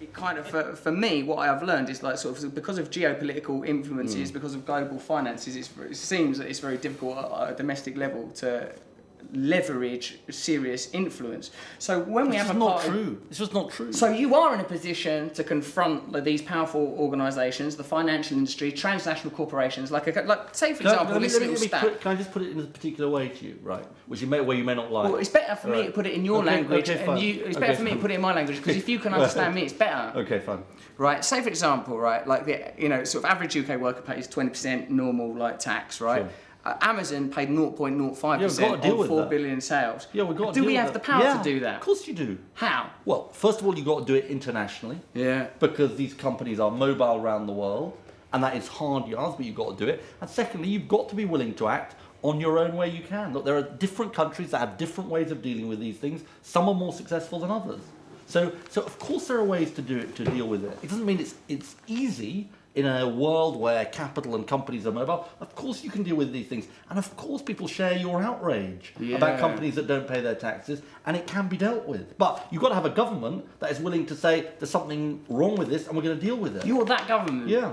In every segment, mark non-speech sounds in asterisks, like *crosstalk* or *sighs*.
It kind of for, for me what i've learned is like sort of because of geopolitical influences mm. because of global finances it's, it seems that it's very difficult at a domestic level to leverage serious influence so when we have a not true. It's just not true. so you are in a position to confront these powerful organisations, the financial industry, transnational corporations, like, a, like say for Can I, example, let me- let me- let me put- can I just put it in a particular way to you, right? Which you may, way you may not like. Well, it's better for me to put it in your Okay, language, okay, and you, it's Okay, better for me to put it in my language because if you can *laughs* understand me, it's better. Okay, fine. Right. Say for example, right, like the you know sort of average UK worker pays twenty percent normal like tax, right? Sure. Uh, Amazon paid 0.05 Yeah, percent on four billion sales. Yeah, we've got to Do we have the power Yeah, to do that? Of course you do. How? Well, first of all, you've got to do it internationally. Yeah. because these companies are mobile around the world, and that is hard yards, but you've got to do it. And secondly, you've got to be willing to act on your own way you can. Look, there are different countries that have different ways of dealing with these things. Some are more successful than others. So, so of course there are ways to do it to deal with it. It doesn't mean it's it's easy in a world where capital and companies are mobile. Of course you can deal with these things, and of course people share your outrage about companies that don't pay their taxes, and it can be dealt with. But you've got to have a government that is willing to say there's something wrong with this, and we're going to deal with it. You're that government. yeah.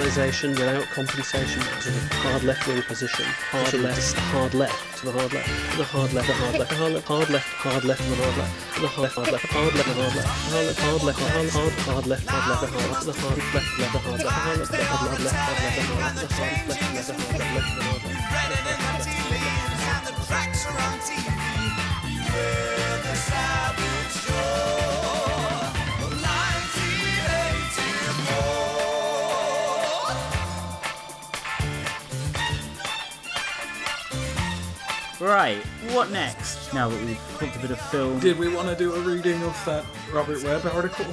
nationalisation without compensation, sort of hard left wing position, hard left, hard left, to the hard left, the hard left, the hard left, the hard left, hard left, hard left, the hard left, the hard left, hard left, hard left, the hard left, hard left, hard left, hard left, hard left, hard left, hard left, the hard left, the hard left, hard left, the hard left, the hard left, the hard left, hard left, hard left, the hard left, hard left, the hard left, hard left, the hard left, hard left, the hard left. Right, what next? Now that we've talked a bit of film. Did we want to do a reading of that Robert Webb article?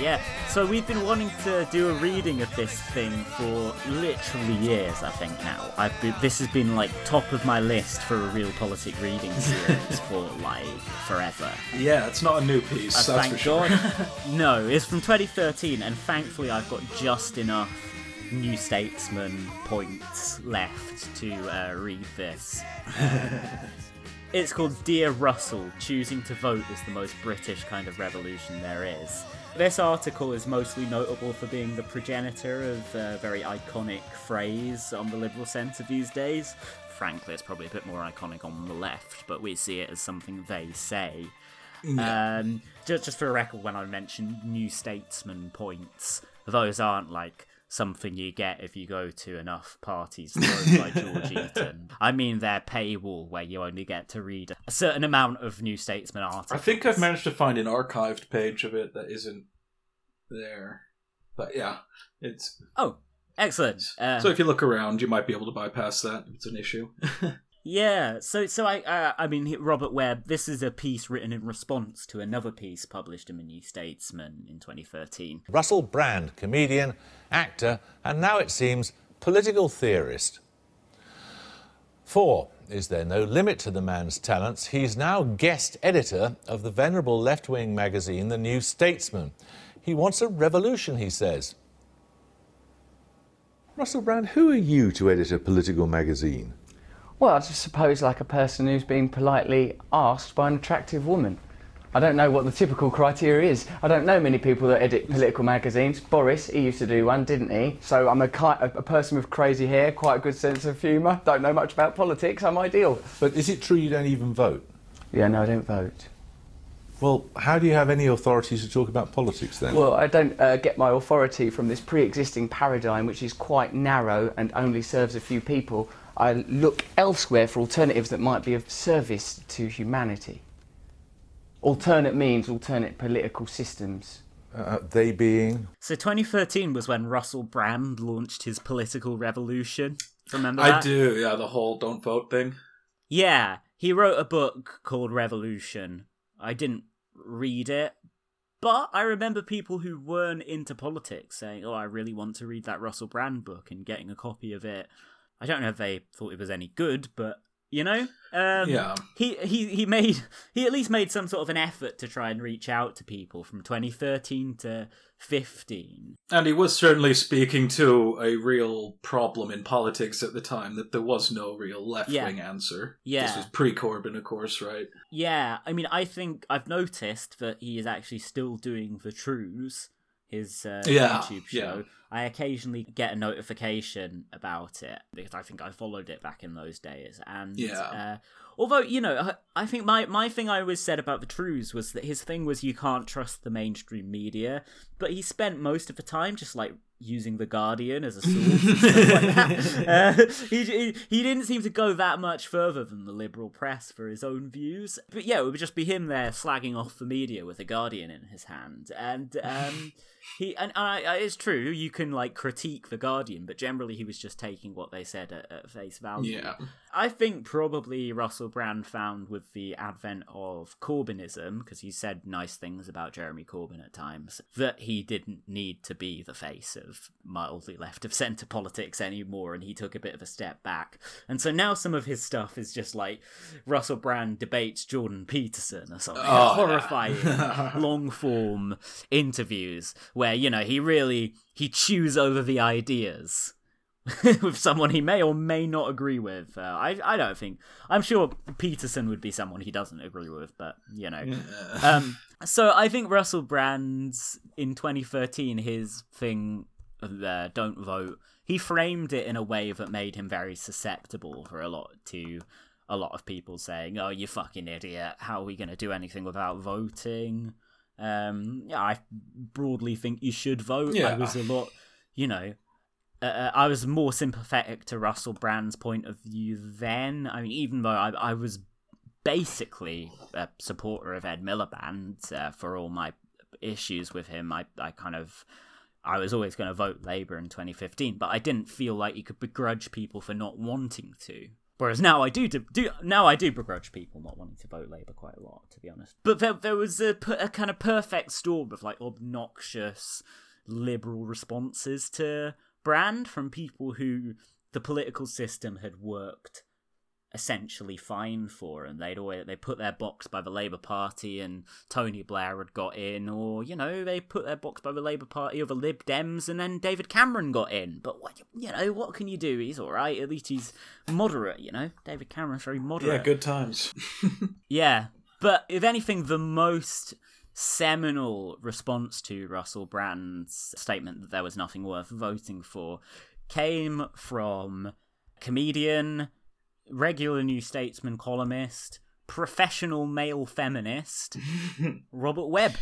Yeah, so we've been wanting to do a reading of this thing for literally years, I think now. I've been, this has been like top of my list for a real politic reading *laughs* series for like forever. Yeah, it's not a new piece, Uh, that's thank for sure. God. *laughs* no, it's from 2013, and thankfully I've got just enough New Statesman points left to uh, read this. *laughs* It's called Dear Russell Choosing to Vote is the most British kind of revolution there is. This article is mostly notable for being the progenitor of a very iconic phrase on the Liberal centre these days. Frankly, it's probably a bit more iconic on the left, but we see it as something they say. Um, just, just for a record, when I mentioned New Statesman points, those aren't like something you get if you go to enough parties thrown by George *laughs* Eaton. I mean their paywall where you only get to read a certain amount of New Statesman articles. I think I've managed to find an archived page of it that isn't there. But yeah, it's Oh, excellent. Uh, so if you look around, you might be able to bypass that if it's an issue. *laughs* Yeah, so so I uh, I mean Robert Webb. This is a piece written in response to another piece published in the New Statesman in 2013. Russell Brand, comedian, actor, and now it seems political theorist. Four, is there no limit to the man's talents? He's now guest editor of the venerable left wing magazine, The New Statesman. He wants a revolution, he says. Russell Brand, who are you to edit a political magazine? Well, I just suppose like a person who's been politely asked by an attractive woman. I don't know what the typical criteria is. I don't know many people that edit political magazines. Boris, he used to do one, didn't he? So I'm a, a, a person with crazy hair, quite a good sense of humour. Don't know much about politics. I'm ideal. But is it true you don't even vote? Yeah, no, I don't vote. Well, how do you have any authority to talk about politics then? Well, I don't uh, get my authority from this pre-existing paradigm, which is quite narrow and only serves a few people. I look elsewhere for alternatives that might be of service to humanity. Alternate means alternate political systems. uh, they being. So 2013 was when Russell Brand launched his political revolution. Remember that? I do, yeah, the whole don't vote thing. Yeah, he wrote a book called Revolution. I didn't read it, But I remember people who weren't into politics saying, "Oh, I really want to read that Russell Brand book," and getting a copy of it. I don't know if they thought it was any good, but you know, um, Yeah. he he he made *laughs* he at least made some sort of an effort to try and reach out to people from 2013 to 15. And he was certainly speaking to a real problem in politics at the time that there was no real left wing answer. Yeah. This was pre Corbyn, of course, right? Yeah, I mean, I think I've noticed that he is actually still doing the Trews, his uh, Yeah, YouTube show. yeah. I occasionally get a notification about it because I think I followed it back in those days. And Yeah. uh, although you know, I, I think my my thing I always said about the Trews was that his thing was you can't trust the mainstream media, but he spent most of the time just like using the Guardian as a source. like that. *laughs* Uh, he, he he didn't seem to go that much further than the liberal press for his own views. But yeah, it would just be him there slagging off the media with a Guardian in his hand, and um, he and, and I, I, it's true you can like critique the Guardian, but generally he was just taking what they said at, at face value. Yeah. I think probably Russell Brand found with the advent of Corbynism, because he said nice things about Jeremy Corbyn at times, that he didn't need to be the face of mildly left of centre *laughs* politics anymore, and he took a bit of a step back. And so now some of his stuff is just like Russell Brand debates Jordan Peterson or something. Oh, horrifying *laughs* long form interviews where, you know, he really he chews over the ideas. *laughs* with someone he may or may not agree with. Uh, I I don't think. I'm sure Peterson would be someone he doesn't agree with, but you know. Um, so I think Russell Brand's in 2013 his thing, uh, don't vote. He framed it in a way that made him very susceptible for a lot to a lot of people saying, "Oh, you fucking idiot! How are we going to do anything without voting?" Um, yeah, I broadly think you should vote. I was a lot, you know, uh, I was more sympathetic to Russell Brand's point of view then. I mean, even though I, I was basically a supporter of Ed Miliband uh, for all my issues with him, I, I kind of. I was always going to vote Labour in 2015, but I didn't feel like you could begrudge people for not wanting to. Whereas now I do, do, do now I do begrudge people not wanting to vote Labour quite a lot, to be honest. But there, there was a, a kind of perfect storm of like obnoxious liberal responses to Brand from people who the political system had worked essentially fine for and they'd always they put their box by the Labour Party and Tony Blair had got in or you know they put their box by the Labour Party or the Lib Dems and then David Cameron got in. But what you know what can you do? He's all right. At least he's moderate you know? David Cameron's very moderate. Yeah, good times. *laughs* yeah, but if anything, the most seminal response to Russell Brand's statement that there was nothing worth voting for came from comedian, regular New Statesman columnist, professional male feminist, *laughs* Robert Webb,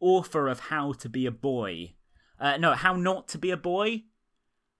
author of How to Be a Boy. Uh, no, How Not to Be a Boy.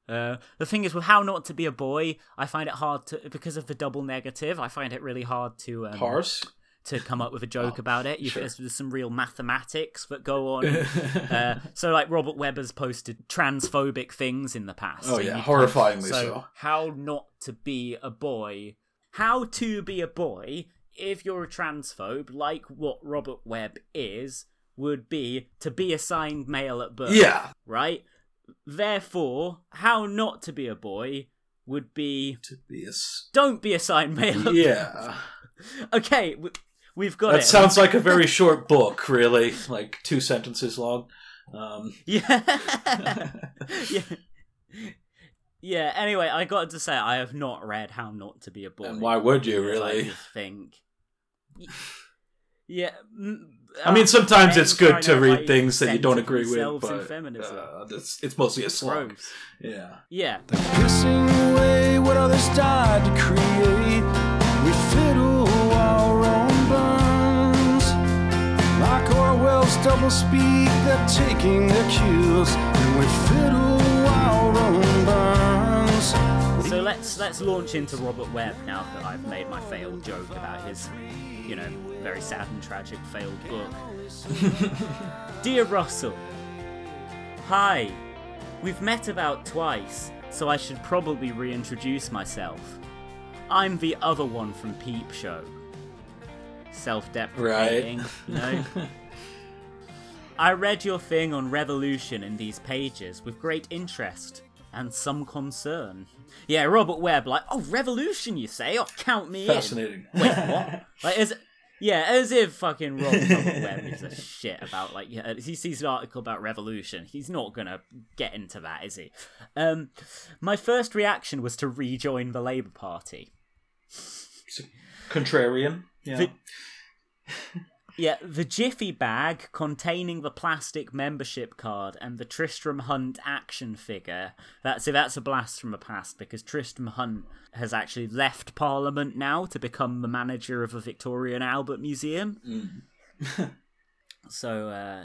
Uh, the thing is, with How Not to Be a Boy, I find it hard to because of the double negative. I find it really hard to um, Parse. To come up with a joke about it. You, sure. there's, there's some real mathematics that go on. *laughs* uh, so, like Robert Webber's posted transphobic things in the past. Oh, yeah, horrifyingly post- so. How not to be a boy? How to be a boy if you're a transphobe, like what Robert Webb is, would be to be assigned male at birth. Yeah. Right. Therefore, how not to be a boy would be To be a s- don't be assigned male. At Yeah. *laughs* Okay, we've got That it. sounds like a *laughs* very short book, really. Like two sentences long. Um, Yeah. *laughs* yeah. Yeah, anyway, I got to say, I have not read How Not to Be a Boy. and why would you, because I really? just think. Yeah. I mean, uh, sometimes it's good trying to read like, things that you don't agree with, themselves in but feminism. uh, it's, it's mostly a slog. Gross. Yeah. Yeah. Orwell's double speak, they're taking their cues. And we fiddle our own burns. So let's let's launch into Robert Webb now that I've made my failed joke about his, you know, very sad and tragic failed book. *laughs* Dear Russell, Hi. We've met about twice, so I should probably reintroduce myself. I'm the other one from Peep Show. Self-deprecating, you know. *laughs* I read your thing on revolution in these pages with great interest and some concern. Yeah, Robert Webb, like, oh, revolution, you say? Oh, count me Fascinating. in. Wait, what? *laughs* like, as yeah, as if fucking Rob, Robert Webb gives a shit about like yeah, he sees an article about revolution. He's not gonna get into that, is he? Um, my first reaction was to rejoin the Labour Party. Contrarian. Yeah. The- Yeah, the Jiffy bag containing the plastic membership card and the Tristram Hunt action figure. That's that's a blast from the past because Tristram Hunt has actually left Parliament now to become the manager of a Victoria and Albert Museum. *laughs* so uh,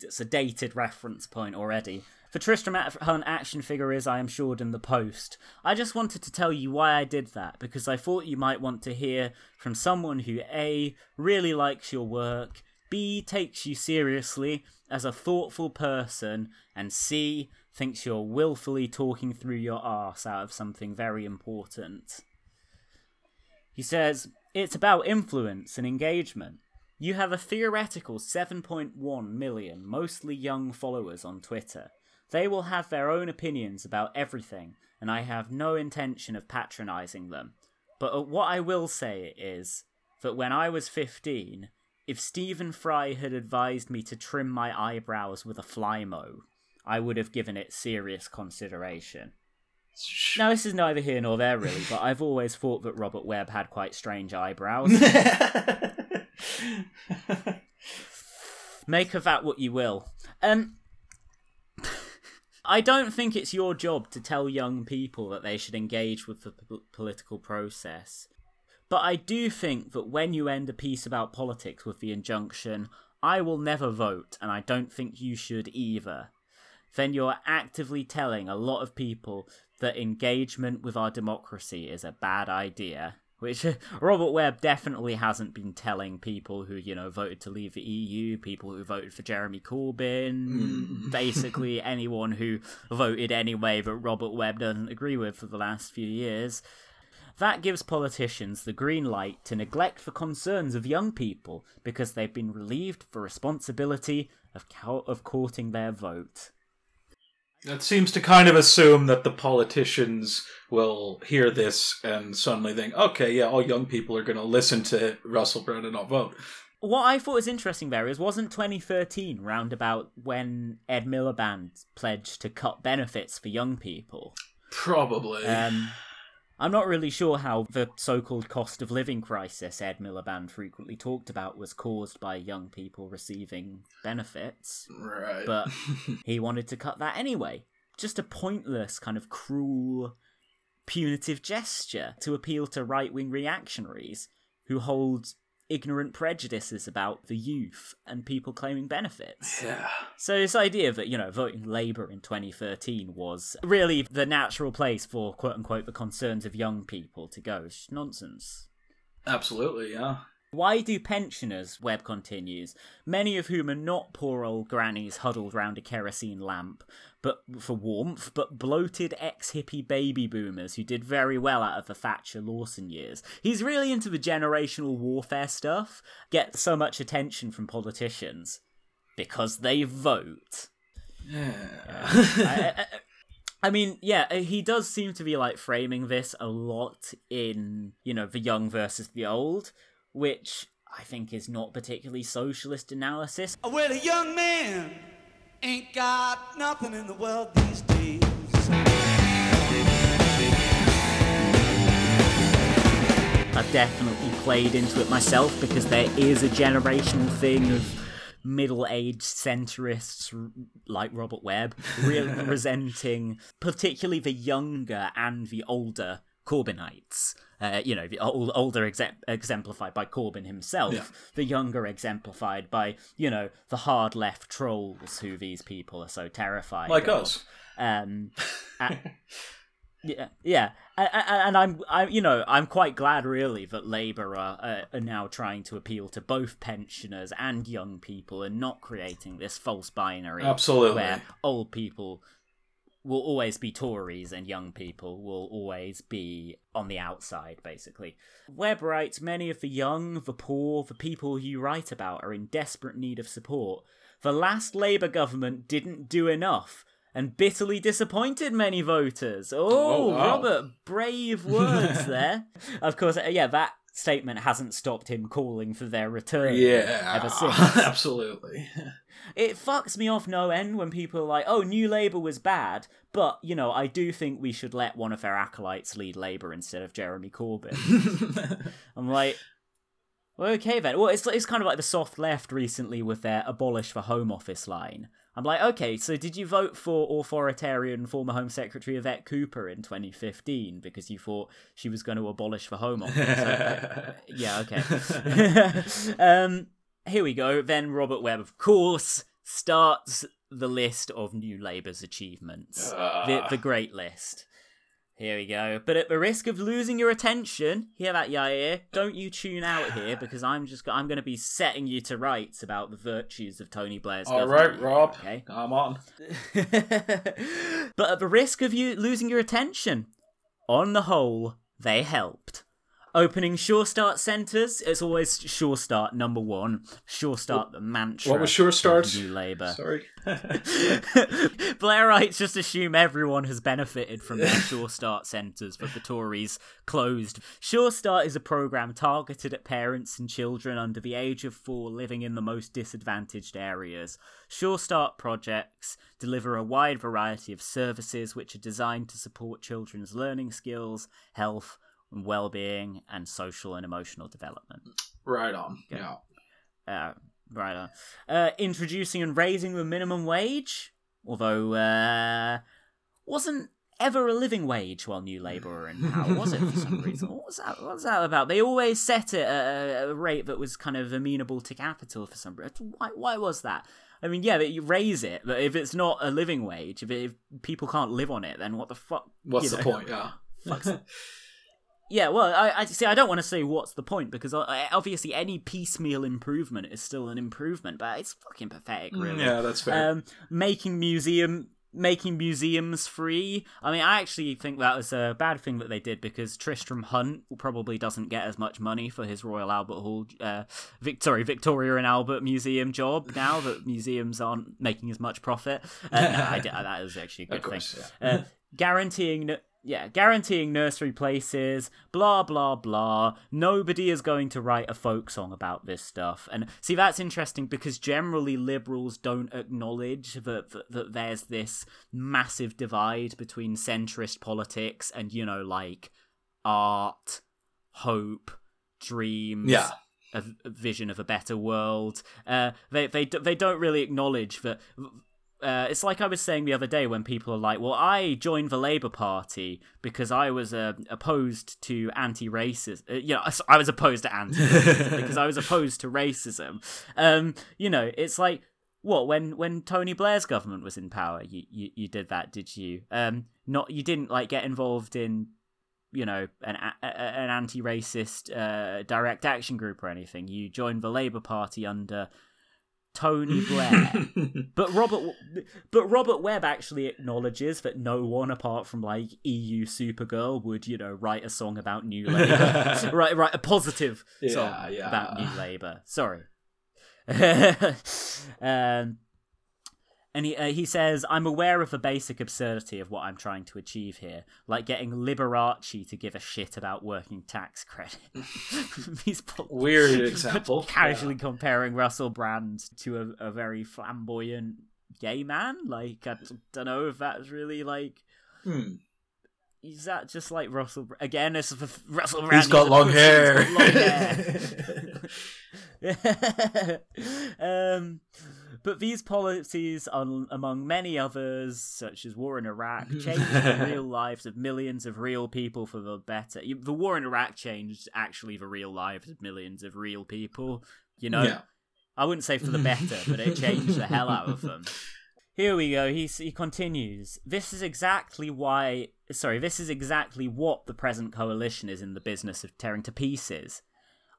it's a dated reference point already. The Tristram Hunt action figure is, I am sure, in the post. I just wanted to tell you why I did that, because I thought you might want to hear from someone who A. really likes your work, B. takes you seriously as a thoughtful person, and C. thinks you're willfully talking through your arse out of something very important. He says, It's about influence and engagement. You have a theoretical 7.1 million, mostly young followers on Twitter. They will have their own opinions about everything, and I have no intention of patronizing them. But uh, what I will say is that when I was 15, if Stephen Fry had advised me to trim my eyebrows with a Flymo, I would have given it serious consideration. Now, this is neither here nor there, really, but I've always thought that Robert Webb had quite strange eyebrows. *laughs* Make of that what you will. Um, I don't think it's your job to tell young people that they should engage with the p- political process. But I do think that when you end a piece about politics with the injunction, I will never vote, and I don't think you should either, then you're actively telling a lot of people that engagement with our democracy is a bad idea. Which *laughs* Robert Webb definitely hasn't been telling people who, you know, voted to leave the EU, people who voted for Jeremy Corbyn, mm. basically *laughs* anyone who voted anyway that Robert Webb doesn't agree with for the last few years. That gives politicians the green light to neglect the concerns of young people because they've been relieved of the responsibility of, co- of courting their vote. That seems to kind of assume that the politicians will hear this and suddenly think, okay, yeah, all young people are going to listen to Russell Brand and not vote. What I thought was interesting there is wasn't 2013 roundabout when Ed Miliband pledged to cut benefits for young people? Probably. Um, I'm not really sure how the so-called cost of living crisis Ed Miliband frequently talked about was caused by young people receiving benefits, right. but *laughs* he wanted to cut that anyway. Just a pointless, kind of cruel, punitive gesture to appeal to right-wing reactionaries who hold ignorant prejudices about the youth and people claiming benefits. yeah. So this idea that, you know, voting Labour in 2013 was really the natural place for quote unquote the concerns of young people to go is nonsense. Absolutely, yeah. Why do pensioners, Webb continues, many of whom are not poor old grannies huddled round a kerosene lamp, but for warmth, but bloated ex-hippie baby boomers who did very well out of the Thatcher Lawson years. He's really into the generational warfare stuff, get so much attention from politicians because they vote. I, *laughs* I, I mean, yeah, he does seem to be like framing this a lot in, you know, the young versus the old, which I think is not particularly socialist analysis. Uh, well, a young man ain't got nothing in the world these days. I've definitely played into it myself because there is a generational thing of middle-aged centrists like Robert Webb re- *laughs* resenting particularly the younger and the older Corbynites. Uh, you know, the old, older exe- exemplified by Corbyn himself, Yeah. the younger exemplified by, you know, the hard left trolls who these people are so terrified Like of. us. Um, *laughs* yeah, yeah, A- a- and I'm, I'm, you know, I'm quite glad really that Labour are, uh, are now trying to appeal to both pensioners and young people and not creating this false binary Absolutely. where old people will always be Tories and young people will always be on the outside, basically. Webb writes many of the young, the poor, the people you write about are in desperate need of support. the last Labour government didn't do enough and bitterly disappointed many voters. Oh, Oh, wow. Robert, brave words *laughs* there. Of course, uh, yeah, that statement hasn't stopped him calling for their return Yeah, ever *laughs* since. absolutely. *laughs* it fucks me off no end when people are like, "Oh, New Labour was bad," but you know, I do think we should let one of their acolytes lead Labour instead of Jeremy Corbyn. *laughs* I'm like, well, okay then. Well, it's it's kind of like the soft left recently with their abolish the Home Office line. I'm like, okay, so did you vote for authoritarian former Home Secretary Yvette Cooper in 2015 because you thought she was going to abolish the Home Office? Uh, *laughs* yeah, okay. *laughs* um, here we go. Then Robert Webb, of course, starts the list of New Labour's achievements. The, the great list. Here we go. But at the risk of losing your attention, hear that, Yair? Don't you tune out here because I'm just I'm going to be setting you to rights about the virtues of Tony Blair's All government. right, Rob. Okay. Come on. *laughs* but at the risk of you losing your attention, on the whole, they helped. Opening Sure Start centres, it's always Sure Start number one. Sure Start the mantra. What was Sure Start? New Labour. Sorry. *laughs* Blairites just assume everyone has benefited from their *laughs* Sure Start centres, but the Tories closed. Sure Start is a programme targeted at parents and children under the age of four living in the most disadvantaged areas. Sure Start projects deliver a wide variety of services which are designed to support children's learning skills, health, and well-being, and social and emotional development. Right on. Yeah. Uh, right on. Uh, introducing and raising the minimum wage, although uh, wasn't ever a living wage while New Labour were in power, was it? For some reason, *laughs* what was that? What was that about? They always set it at a, rate that was kind of amenable to capital for some reason. Why? Why was that? I mean, yeah, you raise it, but if it's not a living wage, if, it, if people can't live on it, then what the fuck? What's you the point? Yeah. *laughs* Yeah, well, I, I see. I don't want to say what's the point because uh, obviously any piecemeal improvement is still an improvement, but it's fucking pathetic, really. Mm, Yeah, that's fair. Um, making museum making museums free. I mean, I actually think that was a bad thing that they did because Tristram Hunt probably doesn't get as much money for his Royal Albert Hall, uh, Vic- sorry, Victoria and Albert Museum job now that museums aren't making as much profit. Uh, no, *laughs* I that is actually a good course, thing. Uh, guaranteeing. n- Yeah, guaranteeing nursery places, blah blah blah. Nobody is going to write a folk song about this stuff. And see, that's interesting because generally liberals don't acknowledge that, that, that there's this massive divide between centrist politics and, you know, like art, hope, dreams Yeah. a, a vision of a better world. Uh, they they they don't really acknowledge that. Uh, it's like I was saying the other day when people are like, "Well, I joined the Labour Party because I was uh, opposed to anti-racism. Uh, you know, *laughs* I was opposed to anti-racism *laughs* because I was opposed to racism." Um, you know, it's like what when when Tony Blair's government was in power, you you, you did that, did you? Um, not you didn't like get involved in you know an a- a- an anti-racist uh, direct action group or anything. You joined the Labour Party under Tony Blair. *laughs* but Robert but Robert Webb actually acknowledges that no one apart from like EU Supergirl would, you know, write a song about New Labour. *laughs* right right a positive song Yeah, yeah. about New Labour. Sorry. *laughs* um and he, uh, he says, I'm aware of the basic absurdity of what I'm trying to achieve here, like getting Liberace to give a shit about working tax credit. *laughs* He's Weird *laughs* example. casually comparing Russell Brand to a, a very flamboyant gay man. Like, I don't know if that's really like. Hmm. Is that just like Russell? Again, it's for Russell Brand. He's got long hair. Got long hair. um, but these policies, um, among many others, such as war in Iraq, changed the *laughs* real lives of millions of real people for the better. The war in Iraq changed actually the real lives of millions of real people. You know, Yeah. I wouldn't say for the better, but it changed the hell out of them. *laughs* Here we go. He he continues. This is exactly why. Sorry, this is exactly what the present coalition is in the business of tearing to pieces.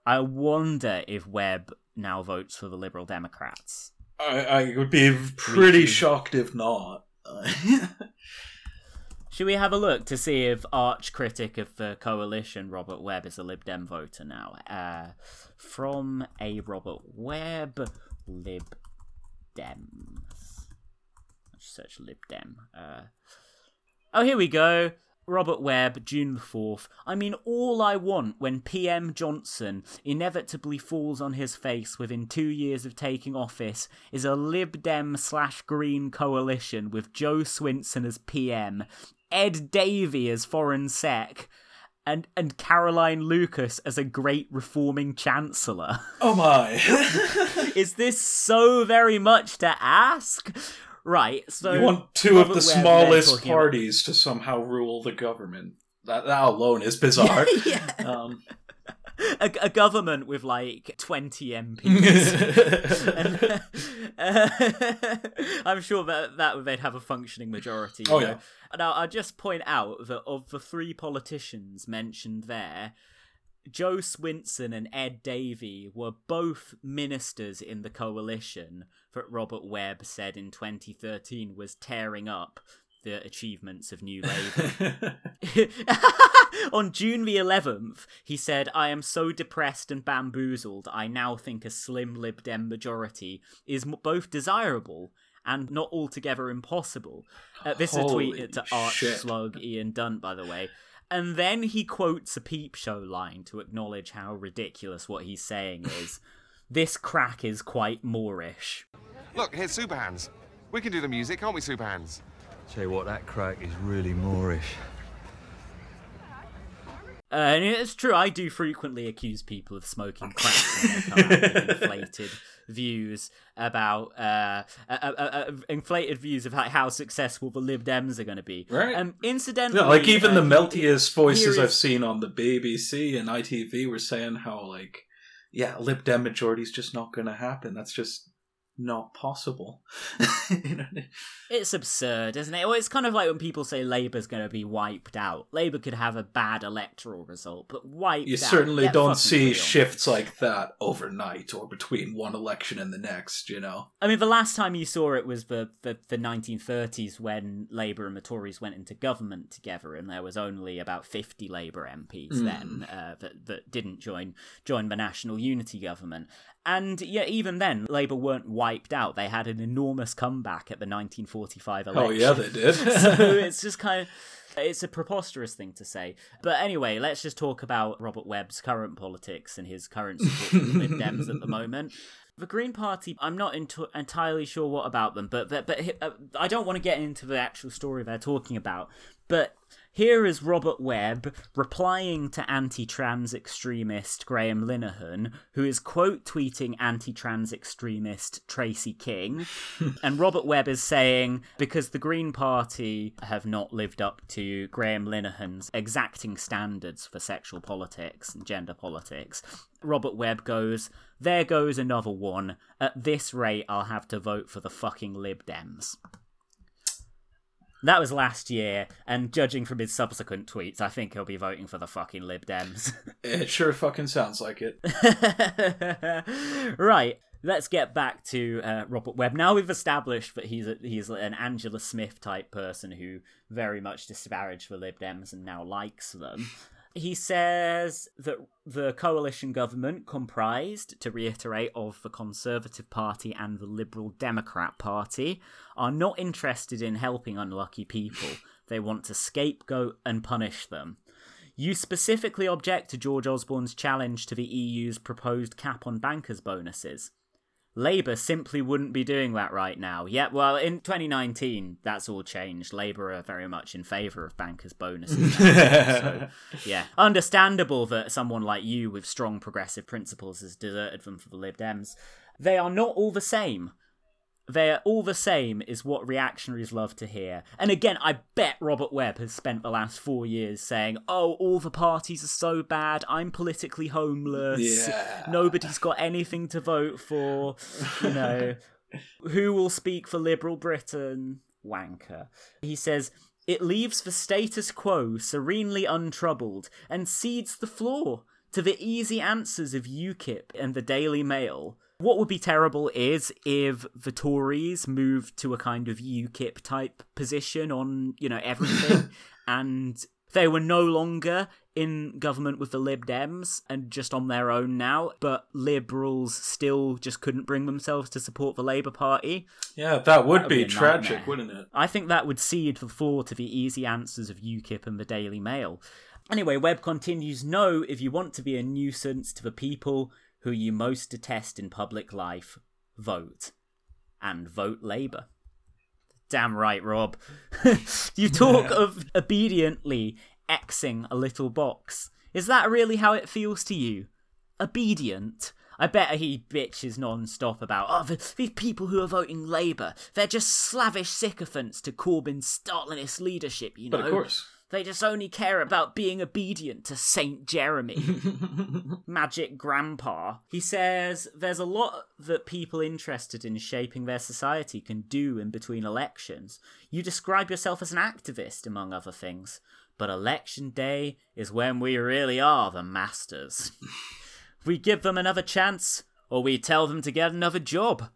I wonder if Webb now votes for the Liberal Democrats. I, I would be pretty shocked if not. *laughs* Should we have a look to see if arch critic of the coalition Robert Webb is a Lib Dem voter now? Uh, from a Robert Webb Lib Dems. Let's search Lib Dem. Uh, oh, here we go. Robert Webb, June the 4th. I mean, all I want when PM Johnson inevitably falls on his face within two years of taking office is a Lib Dem slash Green coalition with Jo Swinson as PM, Ed Davey as Foreign Sec, and, and Caroline Lucas as a great reforming chancellor. Oh my. *laughs* is this so very much to ask? Right, so you want two of the smallest talking about- parties to somehow rule the government. That, that alone is bizarre. *laughs* yeah. Um, a, a government with like 20 MPs. *laughs* and, uh, *laughs* I'm sure that that they'd have a functioning majority. Oh, know. yeah. Now, I'll just point out that of the three politicians mentioned there, Jo Swinson and Ed Davey were both ministers in the coalition that Robert Webb said in 2013 was tearing up the achievements of New Labour. *laughs* *laughs* On June the 11th, he said, I am so depressed and bamboozled, I now think a slim Lib Dem majority is both desirable and not altogether impossible. Uh, this is a tweet to Arch shit. Slug Ian Dunt, by the way. And then he quotes a peep show line to acknowledge how ridiculous what he's saying is. *laughs* This crack is quite moreish. Look, here's Superhands. We can do the music, can't we, Superhands? Tell you what, that crack is really moreish. Uh, and it's true, I do frequently accuse people of smoking crack when they come out with *laughs* inflated views about uh, uh, uh, uh, inflated views of how, how successful the Lib Dems are going to be. Right. Um, incidentally, yeah, like even uh, the meltiest voices here I've seen on the BBC and ITV were saying how like, yeah, Lib Dem majority is just not going to happen. That's just not possible. *laughs* You know? It's absurd, isn't it? Well, it's kind of like when people say Labour's going to be wiped out. Labour could have a bad electoral result, but wiped You out. certainly don't see real. shifts like that overnight or between one election and the next. You know. I mean, the last time you saw it was the, the, the 1930s when Labour and the Tories went into government together, and there was only about 50 Labour MPs Mm. then uh, that, that didn't join join the National Unity Government. And yeah, even then, Labour weren't wiped out. They had an enormous comeback at the 1945 election. Oh yeah, they did. *laughs* so *laughs* it's just kind of it's a preposterous thing to say. But anyway, let's just talk about Robert Webb's current politics and his current support for the Lib Dems at the moment. The Green Party, I'm not into, entirely sure what about them, but but, but uh, I don't want to get into the actual story they're talking about. But here is Robert Webb replying to anti trans extremist Graham Linehan, who is quote tweeting anti trans extremist Tracy King. *laughs* and Robert Webb is saying, because the Green Party have not lived up to Graham Linehan's exacting standards for sexual politics and gender politics, Robert Webb goes, There goes another one. At this rate, I'll have to vote for the fucking Lib Dems. That was last year, and judging from his subsequent tweets, I think he'll be voting for the fucking Lib Dems. *laughs* it sure fucking sounds like it. *laughs* right, let's get back to uh, Robert Webb. Now we've established that he's a, he's an Angela Smith type person who very much disparaged the Lib Dems and now likes them. He says that the coalition government, comprised, to reiterate, of the Conservative Party and the Liberal Democrat Party, are not interested in helping unlucky people. They want to scapegoat and punish them. You specifically object to George Osborne's challenge to the EU's proposed cap on bankers' bonuses. Labour simply wouldn't be doing that right now. Yeah, well, in 2019, that's all changed. Labour are very much in favour of bankers' bonuses. so, *laughs* yeah, understandable that someone like you with strong progressive principles has deserted them for the Lib Dems. They are not all the same. They're all the same, is what reactionaries love to hear. And again, I bet Robert Webb has spent the last four years saying, Oh, all the parties are so bad, I'm politically homeless, Yeah. nobody's got anything to vote for, you know, *laughs* who will speak for liberal Britain? Wanker. He says, It leaves the status quo serenely untroubled and cedes the floor to the easy answers of UKIP and the Daily Mail. What would be terrible is if the Tories moved to a kind of UKIP type position on, you know, everything *laughs* and They were no longer in government with the Lib Dems and just on their own now, but Liberals still just couldn't bring themselves to support the Labour Party. Yeah, that would That would be, be tragic, nightmare. wouldn't it? I think that would cede the floor to the easy answers of UKIP and the Daily Mail. Anyway, Webb continues No, if you want to be a nuisance to the people who you most detest in public life, vote. And vote Labour. Damn right, Rob. *laughs* you talk of obediently Xing a little box. Is that really how it feels to you? Obedient? I bet he bitches non-stop about, oh, these people who are voting Labour, they're just slavish sycophants to Corbyn's Stalinist leadership, you know? But of course. They just only care about being obedient to Saint Jeremy. *laughs* Magic Grandpa. He says there's a lot that people interested in shaping their society can do in between elections. You describe yourself as an activist, among other things. But election day is when we really are the masters. *laughs* we give them another chance, or we tell them to get another job.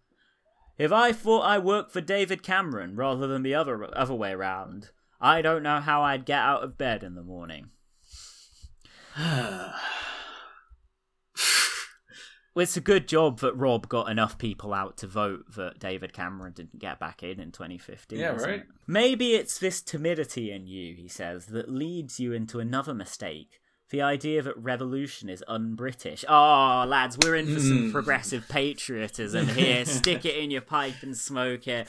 If I thought I worked for David Cameron rather than the other other way round, I don't know how I'd get out of bed in the morning. *sighs* It's a good job that Rob got enough people out to vote that David Cameron didn't get back in in 2015. Yeah, right. it? Maybe it's this timidity in you, he says, that leads you into another mistake. The idea that revolution is un-British. Oh, lads, we're in for some Mm. progressive patriotism *laughs* here. Stick it in your pipe and smoke it.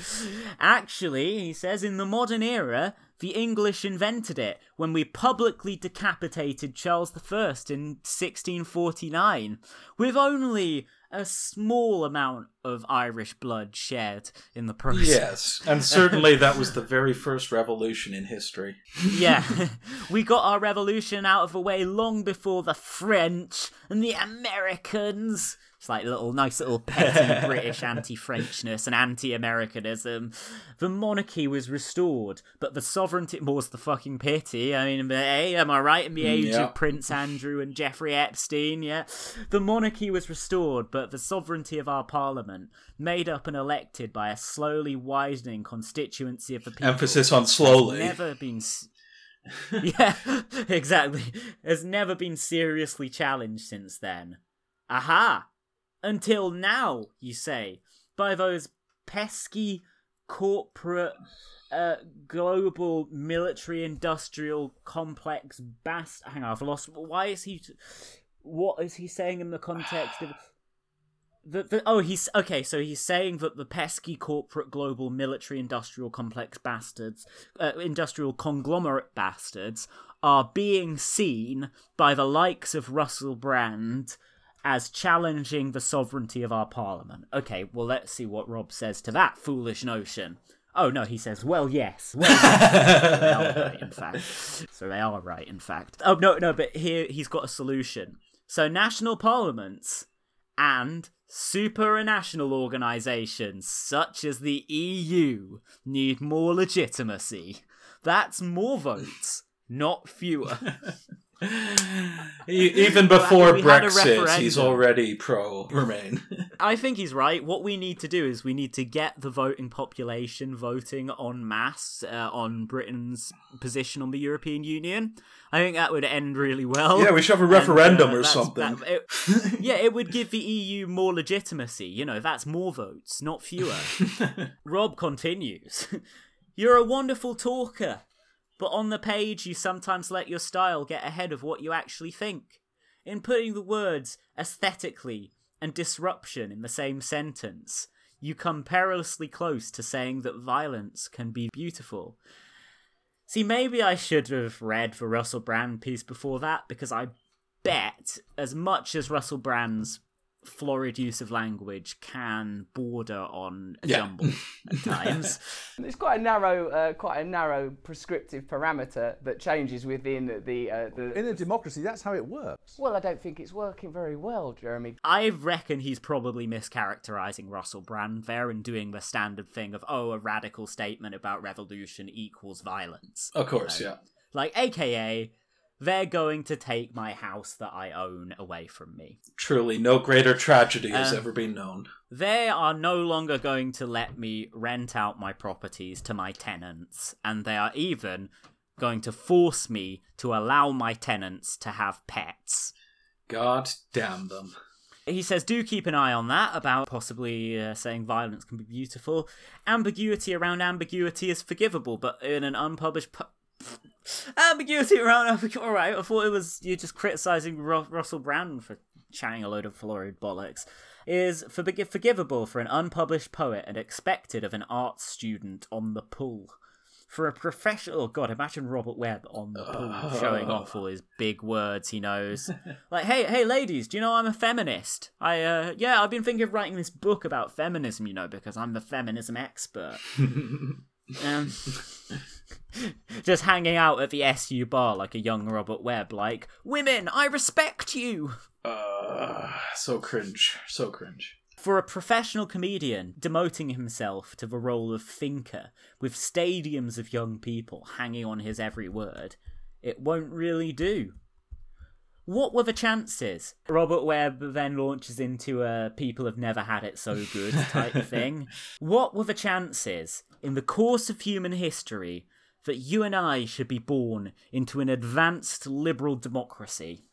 Actually, he says, in the modern era, the English invented it when we publicly decapitated Charles I in 1649, with only a small amount of Irish blood shed in the process. Yes, and certainly that was the very first revolution in history. yeah, *laughs* we got our revolution out of the way long before the French and the Americans. It's like little nice little petty *laughs* British anti-Frenchness and anti-Americanism. The monarchy was restored, but the sovereignty was the fucking pity. I mean, hey, am I right in the age Yeah. of Prince Andrew and Jeffrey Epstein? Yeah, the monarchy was restored, but the sovereignty of our parliament, made up and elected by a slowly widening constituency of the people, Emphasis on has slowly. never been. s- *laughs* yeah, exactly. Has never been seriously challenged since then. Aha! Until now, you say, by those pesky corporate uh, global military industrial complex bast. Hang on, I've lost. Why is he? What is he saying in the context of? The, the, oh, he's okay. So he's saying that the pesky corporate global military industrial complex bastards, uh, industrial conglomerate bastards, are being seen by the likes of Russell Brand as challenging the sovereignty of our parliament. Okay, well, let's see what Rob says to that foolish notion. Oh no, he says, well, yes. Well, yes. they are right, in fact. *laughs* So they are right, in fact. Oh no, no, but here he's got a solution. So national parliaments and supranational organisations such as the EU need more legitimacy. That's more votes, not fewer. *laughs* *laughs* Even before We Brexit, he's already pro Remain. *laughs* I think he's right. What we need to do is we need to get the voting population voting en masse uh, on Britain's position on the European Union. I think that would end really well. Yeah, we should have a And, uh, referendum or something. that- it- *laughs* yeah, it would give the EU more legitimacy. You know, that's more votes, not fewer. Rob continues. You're a wonderful talker, but on the page you sometimes let your style get ahead of what you actually think. In putting the words aesthetically and disruption in the same sentence, you come perilously close to saying that violence can be beautiful. See, maybe I should have read the Russell Brand piece before that because I bet as much as Russell Brand's florid use of language can border on a Yeah. jumble at *laughs* times. It's quite a narrow, uh, quite a narrow prescriptive parameter that changes within the, uh, the. In a democracy, that's how it works. Well, I don't think it's working very well, Jeremy. I reckon he's probably mischaracterizing Russell Brand there and doing the standard thing of, oh, a radical statement about revolution equals violence. Of course, You know? yeah. Like, aka, they're going to take my house that I own away from me. Truly, no greater tragedy has Uh, ever been known. They are no longer going to let me rent out my properties to my tenants, and they are even going to force me to allow my tenants to have pets. God damn them. He says, do keep an eye on that about possibly uh, saying violence can be beautiful. Ambiguity around ambiguity is forgivable, but in an unpublished. Pu- ambiguity around. All right, I thought it was you just criticizing Ru- Russell Brand for chatting a load of florid bollocks. Is forgi- forgivable for an unpublished poet and expected of an art student on the pull. For a professional, oh god, imagine Robert Webb on the pool *laughs* showing off all his big words he knows. like, hey, hey, ladies, do you know I'm a feminist? I, uh, yeah, I've been thinking of writing this book about feminism, you know, because I'm the feminism expert. *laughs* um, *laughs* just hanging out at the SU bar like a young Robert Webb, like, women, I respect you. Uh, so cringe. So cringe. For a professional comedian demoting himself to the role of thinker with stadiums of young people hanging on his every word, it won't really do. What were the chances? Robert Webb then launches into a people have never had it so good type *laughs* thing. What were the chances in the course of human history that you and I should be born into an advanced liberal democracy?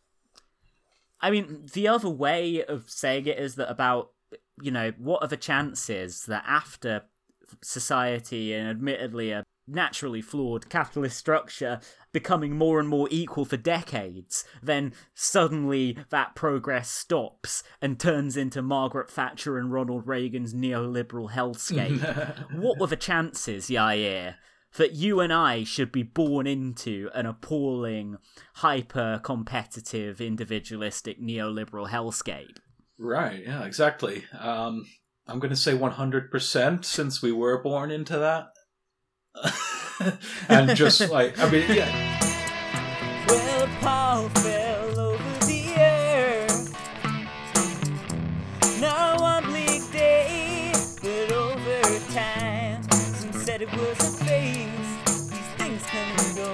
I mean, the other way of saying it is that about, you know, what are the chances that after society and admittedly a naturally flawed capitalist structure becoming more and more equal for decades, then suddenly that progress stops and turns into Margaret Thatcher and Ronald Reagan's neoliberal hellscape. *laughs* what were the chances, Yair, that you and I should be born into an appalling, hyper competitive, individualistic neoliberal hellscape? Right, yeah, exactly. Um, I'm going to say 100% since we were born into that. *laughs* and just *laughs* like, I mean, yeah. Well, Paul said it was a phase. These things come and go.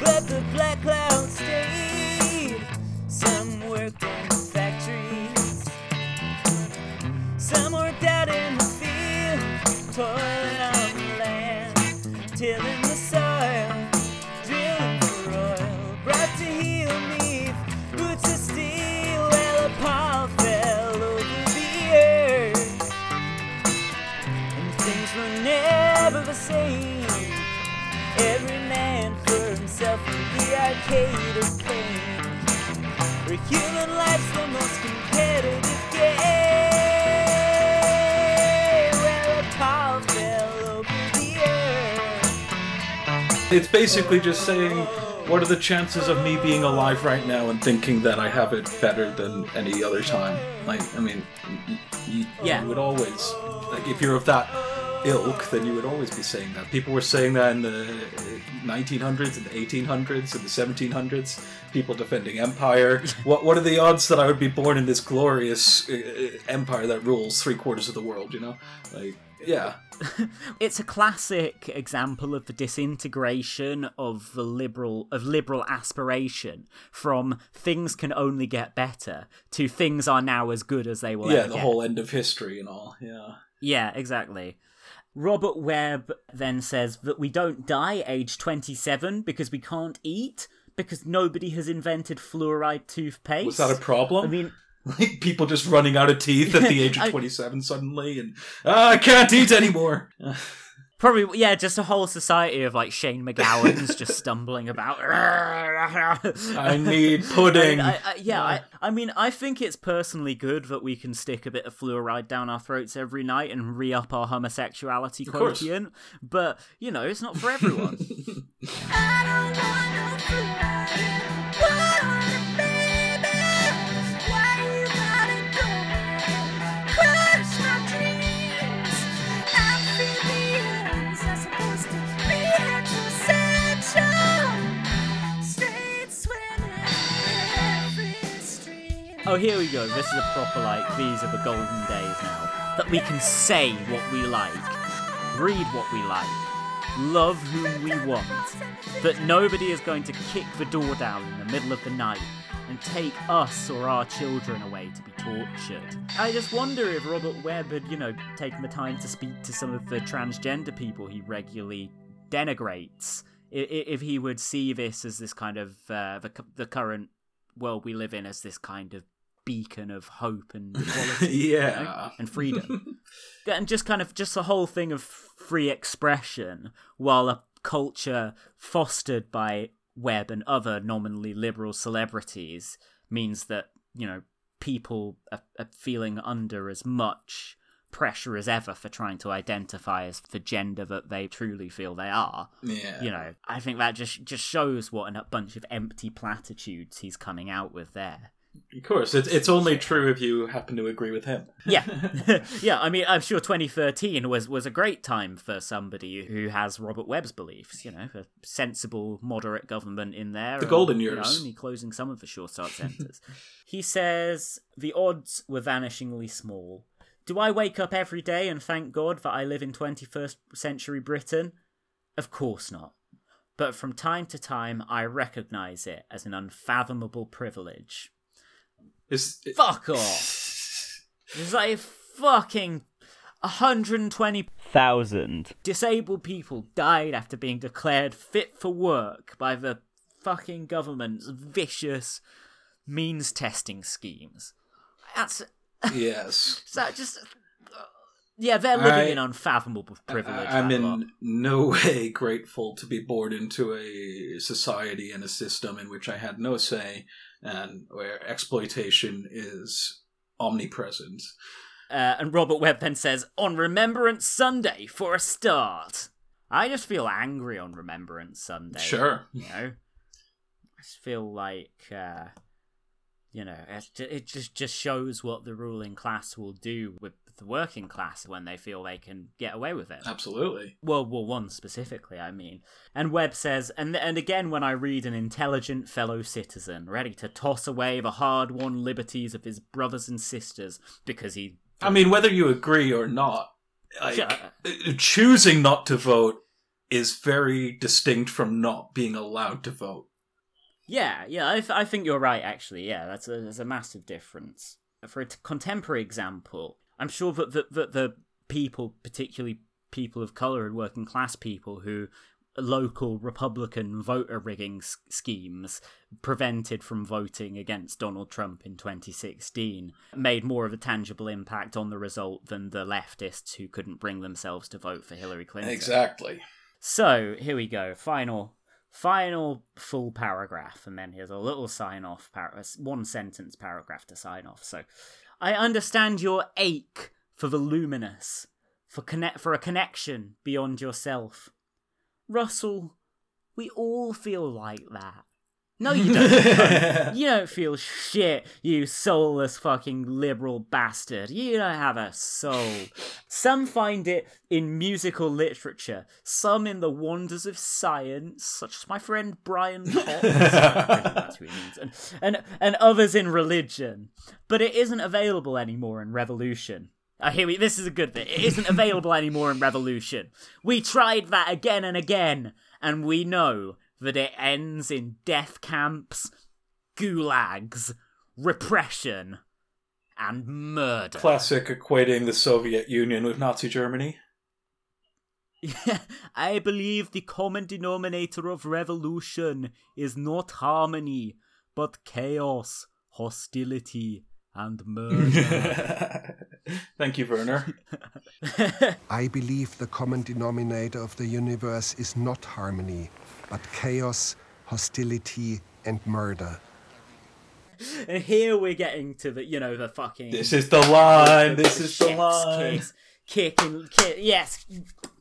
But the black cloud stayed. Some worked in factories. Some worked out in the field, toiling in the arcade of pain, where human life's the most competitive game. Well, a pile fell over the earth. It's basically just saying, what are the chances of me being alive right now and thinking that I have it better than any other time? Like, I mean, y- y- Yeah. you would always, like, if you're of that ilk, then you would always be saying that. People were saying that in the 1900s, and the 1800s, and the 1700s. People defending empire. *laughs* what What are the odds that I would be born in this glorious uh, uh, empire that rules three quarters of the world? You know, like, yeah. *laughs* It's a classic example of the disintegration of the liberal of liberal aspiration from things can only get better to things are now as good as they were. yeah, the get. whole end of history and all. Yeah. Yeah, exactly. Robert Webb then says that we don't die age 27 because we can't eat because nobody has invented fluoride toothpaste. Was that a problem? I mean, *laughs* like people just running out of teeth at the *laughs* age of I- 27 suddenly and "Ah, i can't eat anymore *laughs* Probably, yeah, just a whole society of like Shane MacGowan's just *laughs* stumbling about. *laughs* I need pudding. I, I, yeah, I, I mean, I think it's personally good that we can stick a bit of fluoride down our throats every night and re up our homosexuality Of course. quotient. But, you know, it's not for everyone. *laughs* Oh, here we go. This is a proper, like, these are the golden days now. That we can say what we like, read what we like, love whom we want. That nobody is going to kick the door down in the middle of the night and take us or our children away to be tortured. I just wonder if Robert Webb had, you know, taken the time to speak to some of the transgender people he regularly denigrates if he would see this as this kind of uh, the the current world we live in as this kind of beacon of hope and *laughs* equality, you know, Yeah. and freedom, *laughs* and just kind of just the whole thing of free expression, while a culture fostered by Webb and other nominally liberal celebrities means that you know people are, are feeling under as much pressure as ever for trying to identify as the gender that they truly feel they are. Yeah. You know, I think that just just shows what a bunch of empty platitudes he's coming out with there. Of course, it's it's only true if you happen to agree with him. Yeah, *laughs* *laughs* yeah. I mean, I'm sure 2013 was was a great time for somebody who has Robert Webb's beliefs. You know, a sensible, moderate government in there. The golden you know, years. only closing some of the sure start *laughs* centres. he says the odds were vanishingly small. Do I wake up every day and thank God that I live in 21st century Britain? Of course not. But from time to time, I recognise it as an unfathomable privilege. Is Fuck off. *laughs* There's like fucking 120,000 disabled people died after being declared fit for work by the fucking government's vicious means testing schemes. That's *laughs* yes. is that just uh, yeah, they're living I- in unfathomable privilege. I'm in lot. no *laughs* way grateful to be born into a society and a system in which I had no say and where exploitation is omnipresent. Uh, and Robert Webb then says, on Remembrance Sunday for a start. I just feel angry on Remembrance Sunday. Sure. You know? I just feel like, uh, you know, it, it just, just shows what the ruling class will do with the working class when they feel they can get away with it. Absolutely. World War One specifically, I mean. And Webb says, and and again, when I read an intelligent fellow citizen ready to toss away the hard-won liberties of his brothers and sisters because he I mean, whether you agree or not, like, uh, choosing not to vote is very distinct from not being allowed to vote. Yeah, yeah, I, th- I think you're right. Actually, yeah, that's a there's a massive difference. For a t- contemporary example, I'm sure that the, that the people, particularly people of color and working class people, who local Republican voter rigging s- schemes prevented from voting against Donald Trump in 2016, made more of a tangible impact on the result than the leftists who couldn't bring themselves to vote for Hillary Clinton. Exactly. So here we go. Final, final full paragraph, and then here's a little sign off. Par- uh, one sentence paragraph to sign off. So, I understand your ache for the luminous, for connect for a connection beyond yourself. Russell, we all feel like that. No, you don't. *laughs* you don't feel shit, you soulless fucking liberal bastard. You don't have a soul. Some find it in musical literature, some in the wonders of science, such as my friend Brian Potts. *laughs* That's who he means. And, and, and others in religion. But it isn't available anymore in Revolution. Uh, here we, this is a good bit. It isn't available anymore in Revolution. We tried that again and again, and we know that it ends in death camps, gulags, repression, and murder. Classic equating the Soviet Union with Nazi Germany. *laughs* I believe the common denominator of revolution is not harmony, but chaos, hostility, and murder. *laughs* Thank you, Werner. *laughs* I believe the common denominator of the universe is not harmony, but chaos, hostility, and murder. and here we're getting to the, you know, the fucking. This is the line, this is the line. Kiss, kicking, ki- yes,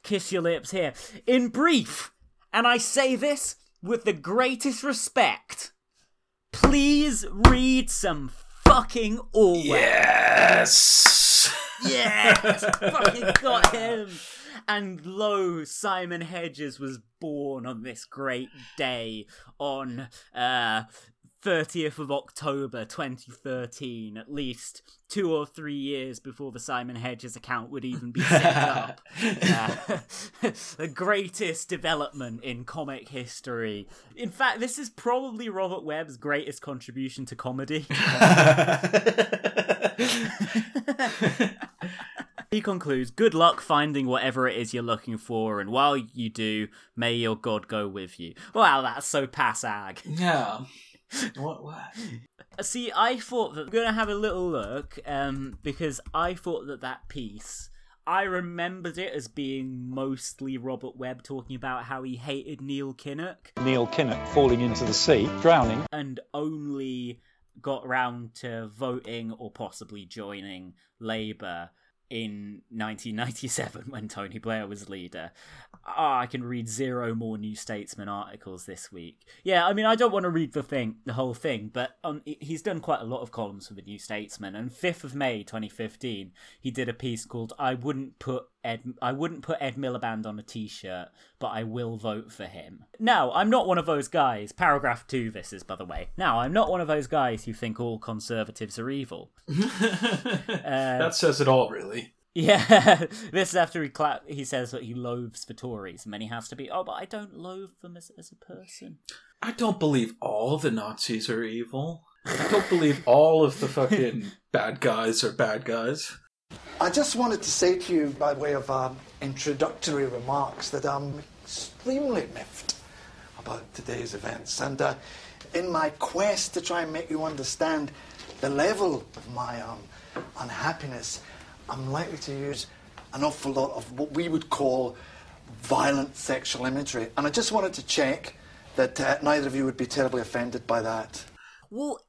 kiss your lips here. In brief, and I say this with the greatest respect, please read some fucking Orwell. Yes! Yes! fucking got him! And lo, Simon Hedges was born on this great day on uh, 30th of October 2013, at least two or three years before the Simon Hedges account would even be set *laughs* up. Uh, *laughs* the greatest development in comic history. In fact, this is probably Robert Webb's greatest contribution to comedy. *laughs* He concludes, Good luck finding whatever it is you're looking for, and while you do, may your God go with you. Wow, that's so passag. Yeah. *laughs* What? What? See, I thought that I'm gonna have a little look, um, because I thought that that piece, I remembered it as being mostly Robert Webb talking about how he hated Neil Kinnock Neil Kinnock falling into the sea, drowning. and only got round to voting or possibly joining Labour in 1997 *laughs* when Tony Blair was leader. Ah, I can read zero more New Statesman articles this week. Yeah, I mean, I don't want to read the thing, the whole thing, but um, he's done quite a lot of columns for the New Statesman. And 5th of May 2015, he did a piece called "I wouldn't put Ed, I wouldn't put Ed Miliband on a T-shirt, but I will vote for him." Now, I'm not one of those guys. Paragraph two. This is, by the way. Now, I'm not one of those guys who think all conservatives are evil. *laughs* Uh, that says it all, really. Yeah, *laughs* this is after he cla- he says that he loathes the Tories, and then he has to be, oh, but I don't loathe them as, as a person. I don't believe all the Nazis are evil. I don't believe all of the fucking *laughs* bad guys are bad guys. I just wanted to say to you, by way of um, introductory remarks, that I'm extremely miffed about today's events. And uh, in my quest to try and make you understand the level of my um, unhappiness, I'm likely to use an awful lot of what we would call violent sexual imagery. And I just wanted to check that uh, neither of you would be terribly offended by that. Well,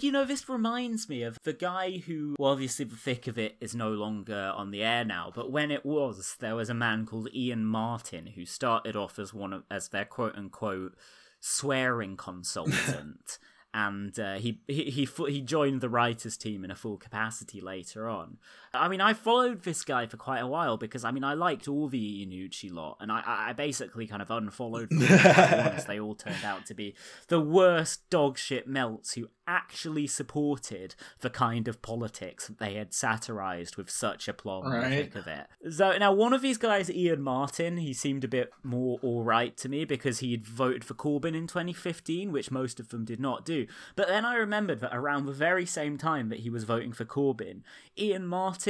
you know, this reminds me of the guy who, well, obviously, the thick of it is no longer on the air now. But when it was, there was a man called Ian Martin who started off as one of as their quote unquote swearing consultant. *laughs* and uh, he, he he he joined the writers team in a full capacity later on. I mean, I followed this guy for quite a while because I mean, I liked all the Iannucci lot, and I I basically kind of unfollowed them once they all turned out to be the worst dogshit melts who actually supported the kind of politics that they had satirized with such aplomb Right. of it. So now one of these guys, Ian Martin, he seemed a bit more alright to me because he'd voted for Corbyn in 2015, which most of them did not do. But then I remembered that around the very same time that he was voting for Corbyn, Ian Martin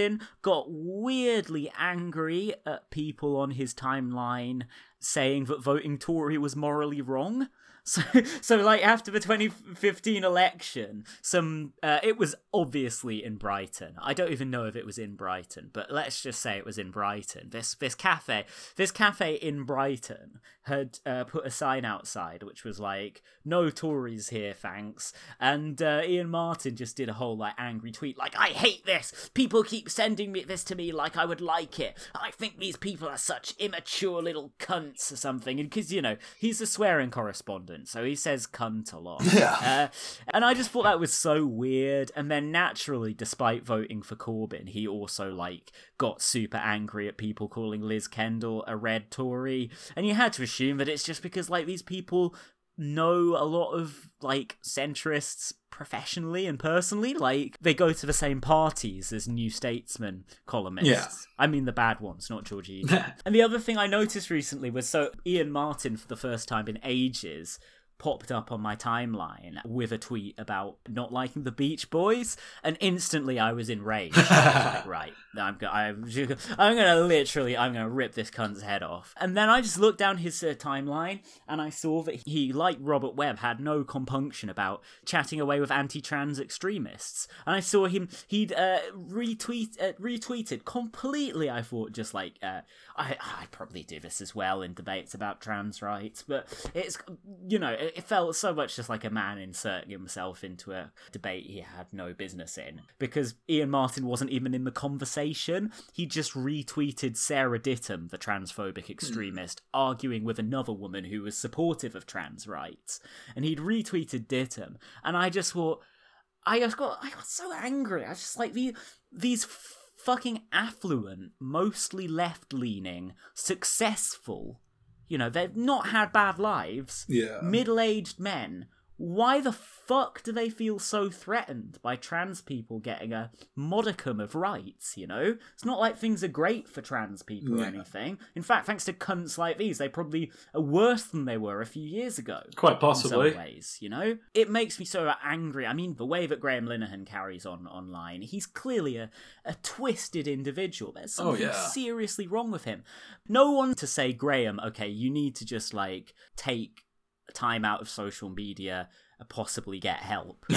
got weirdly angry at people on his timeline saying that voting Tory was morally wrong. So, *laughs* so like after the 2015 election, some uh, it was obviously in Brighton. I don't even know if it was in Brighton, but let's just say it was in Brighton. This this cafe, this cafe in Brighton had uh, put a sign outside which was like "No Tories here, thanks." And uh, Ian Martin just did a whole like angry tweet, like "I hate this. People keep sending me this to me like I would like it. I think these people are such immature little cunts or something." And because you know he's a swearing correspondent, so he says "cunt" a lot. Yeah. Uh, and I just thought that was so weird. And then naturally, despite voting for Corbyn, he also like got super angry at people calling Liz Kendall a red Tory. And you had to assume that it's just because like these people know a lot of like centrists professionally and personally like they go to the same parties as new statesman columnists Yeah. i mean the bad ones not georgie *laughs* and the other thing i noticed recently was so ian martin for the first time in ages popped up on my timeline with a tweet about not liking the Beach Boys, and instantly I was enraged. I was *laughs* like, right, I'm go- I'm, *laughs* I'm gonna literally, I'm gonna rip this cunt's head off. And then I just looked down his uh, timeline, and I saw that he, like Robert Webb, had no compunction about chatting away with anti-trans extremists. And I saw him, he'd uh, retweet, uh, retweeted completely. I thought just like, uh, I, I probably do this as well in debates about trans rights, but it's you know it, it felt so much just like a man inserting himself into a debate he had no business in because Ian Martin wasn't even in the conversation. He just retweeted Sarah Ditum, the transphobic hmm. extremist, arguing with another woman who was supportive of trans rights, and he'd retweeted Ditum, and I just thought. I just got I got so angry. I was just like the these fucking affluent, mostly left leaning, successful, you know, they've not had bad lives. Yeah. Middle aged men why the fuck do they feel so threatened by trans people getting a modicum of rights, you know? It's not like things are great for trans people or anything. In fact, thanks to cunts like these, they probably are worse than they were a few years ago. Quite In possibly. some ways, you know? It makes me so angry. I mean, the way that Graham Linehan carries on online, he's clearly a, a twisted individual. There's Oh, something yeah. seriously wrong with him. No one to say, Graham, okay, you need to just like take time out of social media possibly get help. *laughs*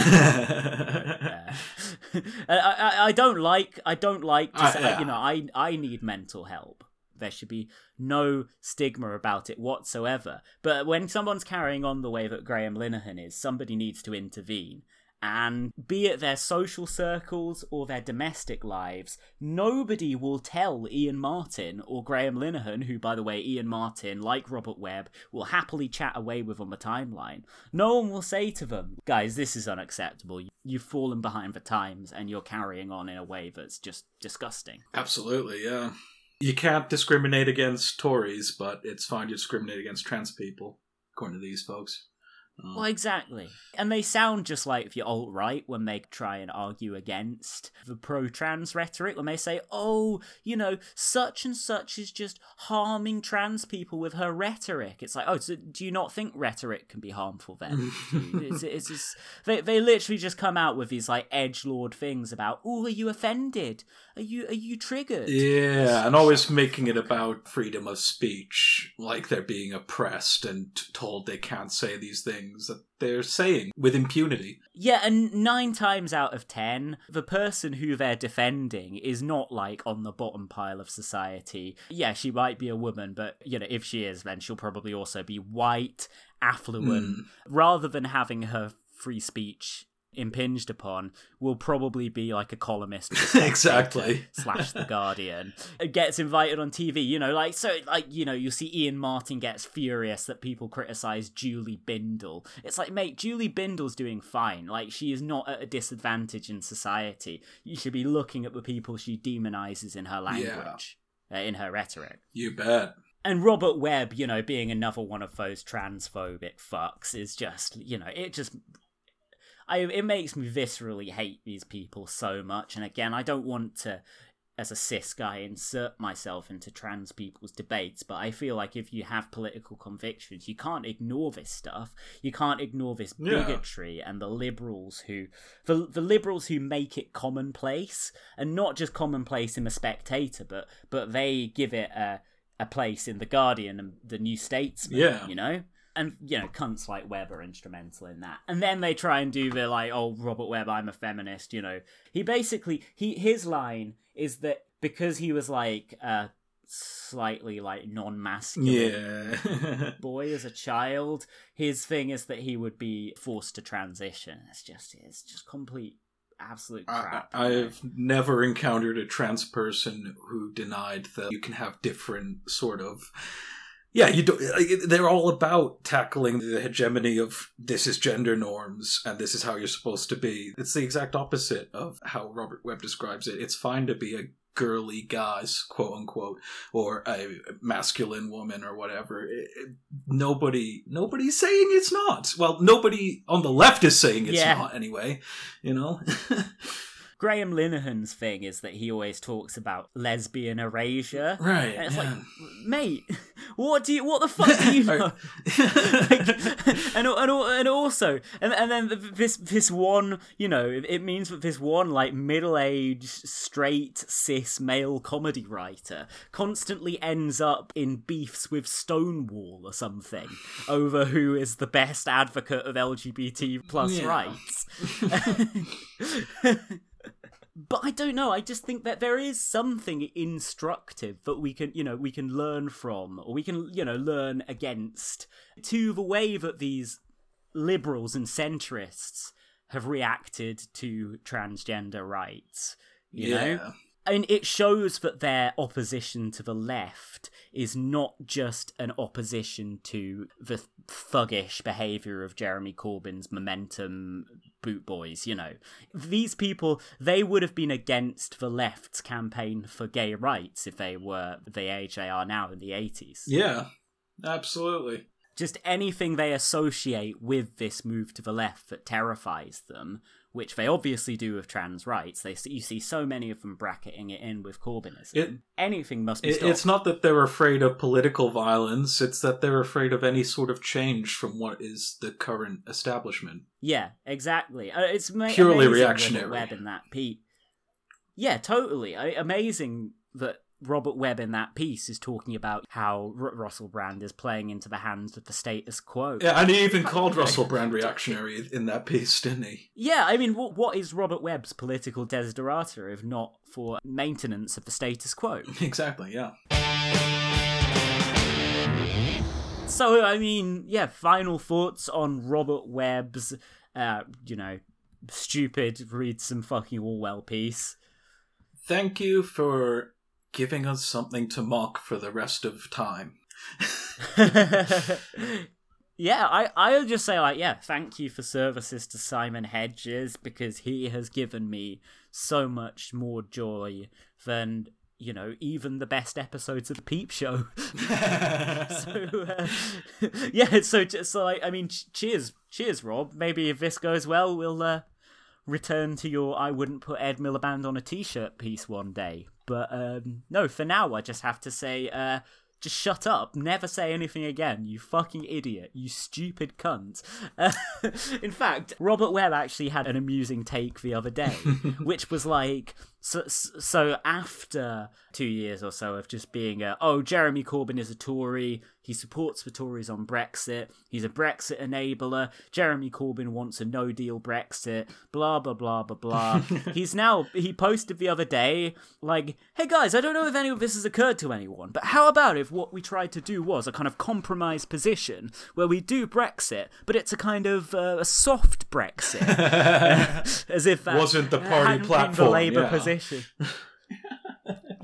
Uh, I, I, I don't like I don't like to I- say, yeah. you know I I need mental help. There should be no stigma about it whatsoever. But when someone's carrying on the way that Graham Linehan is, somebody needs to intervene. And be it their social circles or their domestic lives, nobody will tell Ian Martin or Graham Linehan, who, by the way, Ian Martin, like Robert Webb, will happily chat away with on the timeline. No one will say to them, guys, this is unacceptable. You've fallen behind the times and you're carrying on in a way that's just disgusting. Absolutely, yeah. You can't discriminate against Tories, but it's fine to discriminate against trans people, according to these folks. Uh, Well, exactly. And they sound just like the alt right when they try and argue against the pro trans rhetoric, when they say, oh, you know, such and such is just harming trans people with her rhetoric. It's like, oh, so do you not think rhetoric can be harmful then? *laughs* it's, it's just, they, they literally just come out with these like edge lord things about, oh, are you offended? Are you are you triggered? Yeah, and always making it about freedom of speech, like they're being oppressed and told they can't say these things that they're saying with impunity. Yeah, and nine times out of ten, the person who they're defending is not like on the bottom pile of society. Yeah, she might be a woman, but you know, if she is, then she'll probably also be white, affluent, hmm. rather than having her free speech impinged upon will probably be like a columnist *laughs* Exactly. slash the *laughs* guardian. Gets invited on tv you know like so like you know you see ian martin gets furious that people criticize julie bindel. It's like mate julie bindel's doing fine. Like she is not at a disadvantage in society. You should be looking at the people she demonizes in her language uh, in her rhetoric. You bet. and Robert Webb, you know, being another one of those transphobic fucks is just, you know, it just I it makes me viscerally hate these people so much. And again, I don't want to as a cis guy insert myself into trans people's debates, but I feel like if you have political convictions, you can't ignore this stuff. You can't ignore this Yeah. bigotry and the liberals who the the liberals who make it commonplace and not just commonplace in the spectator, but but they give it a a place in the Guardian and the New Statesman. Yeah. You know? And you know, cunts like Webb are instrumental in that. And then they try and do the like, oh, Robert Webb, I'm a feminist. You know, he basically he his line is that because he was like a slightly like non-masculine Yeah. *laughs* boy as a child, his thing is that he would be forced to transition. It's just it's just complete absolute crap. I've never encountered a trans person who denied that you can have different sort of. Yeah, you do. They're all about tackling the hegemony of this is gender norms and this is how you're supposed to be. It's the exact opposite of how Robert Webb describes it. It's fine to be a girly guys, quote unquote, or a masculine woman or whatever. It- it- nobody, nobody's saying it's not. Well, nobody on the left is saying it's Yeah. not anyway. You know. *laughs* Graham Linehan's thing is that he always talks about lesbian erasure. Right, And it's yeah. like, mate, what do you, what the fuck do you *laughs* know? *laughs* Like, and, and, and also, and, and then this, this one, you know, it means that this one, like, middle aged, straight, cis male comedy writer constantly ends up in beefs with Stonewall or something over who is the best advocate of LGBT plus Yeah. rights. *laughs* but I don't know. I just think that there is something instructive that we can, you know, we can learn from, or we can, you know, learn against to the way that these liberals and centrists have reacted to transgender rights. You know, Yeah. and it shows that their opposition to the left is not just an opposition to the thuggish behavior of Jeremy Corbyn's momentum boot boys, you know. These people, they would have been against the left's campaign for gay rights if they were the age they are now in the 80s. Yeah, absolutely. just anything they associate with this move to the left that terrifies them, which they obviously do with trans rights. They you see so many of them bracketing it in with Corbynism. It- anything must be It, stopped. it's not that they're afraid of political violence, it's that they're afraid of any sort of change from what is the current establishment. Yeah, exactly. Uh, it's Purely reactionary. Webb in that Pete. Yeah, totally. I, amazing that Robert Webb in that piece is talking about how R- Russell Brand is playing into the hands of the status quo. Yeah, and he even called Russell Brand reactionary in that piece, didn't he? Yeah, I mean, what, what is Robert Webb's political desiderata if not for maintenance of the status quo? *laughs* Exactly, yeah. So, I mean, yeah, final thoughts on Robert Webb's, uh, you know, stupid, read some fucking Orwell piece. Thank you for giving us something to mock for the rest of time. *laughs* yeah, I I would just say like yeah, thank you for services to Simon Hedges because he has given me so much more joy than you know even the best episodes of the Peep Show. *laughs* so uh, *laughs* yeah, so just so like I mean, ch- cheers, cheers, Rob. Maybe if this goes well, we'll uh, return to your I wouldn't put Ed Miliband on a t-shirt piece one day. But um, no, for now I just have to say. Uh, just shut up. Never say anything again, you fucking idiot. You stupid cunt. Uh, *laughs* in fact, Robert Webb actually had an amusing take the other day, *laughs* which was like. So, so after two years or so of just being a, oh, Jeremy Corbyn is a Tory, he supports the Tories on Brexit, he's a Brexit enabler, Jeremy Corbyn wants a no deal Brexit, blah, blah, blah, blah, blah. *laughs* he's now, he posted the other day, like, hey guys, I don't know if any of this has occurred to anyone, but how about if what we tried to do was a kind of compromise position where we do Brexit, but it's a kind of uh, a soft Brexit? *laughs* *laughs* as if that Wasn't the party hadn't been platform, the Labour yeah. position.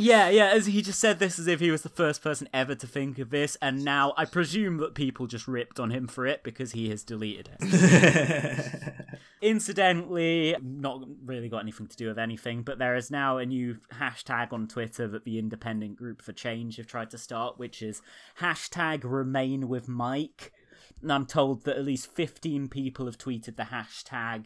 Yeah, yeah, as he just said this as if he was the first person ever to think of this, and now I presume that people just ripped on him for it because he has deleted it. *laughs* Incidentally, not really got anything to do with anything, but there is now a new hashtag on Twitter that the Independent Group for Change have tried to start, which is hashtag Remain with Mike. And I'm told that at least 15 people have tweeted the hashtag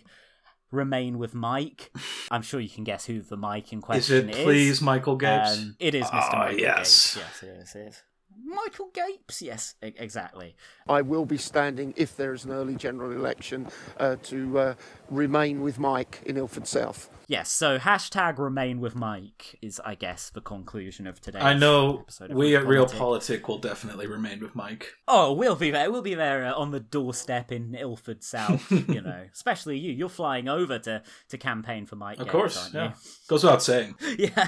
Remain with Mike. I'm sure you can guess who the Mike in question Is it is. please Michael Gapes? Um, it is Mr. Ah, Michael yes. Gapes. Yes, it is. It is. Michael Gapes, yes, e- exactly. I will be standing, if there is an early general election, uh, to uh, remain with Mike in Ilford South. Yes, so hashtag Remain with Mike is, I guess, the conclusion of today's I know episode of we at Real Politic. Politic will definitely remain with Mike. Oh, we'll be there. We'll be there uh, on the doorstep in Ilford South. *laughs* you know, especially you. You're flying over to to campaign for Mike. Of Gapes, course, aren't yeah. you? Goes without saying. *laughs* yeah.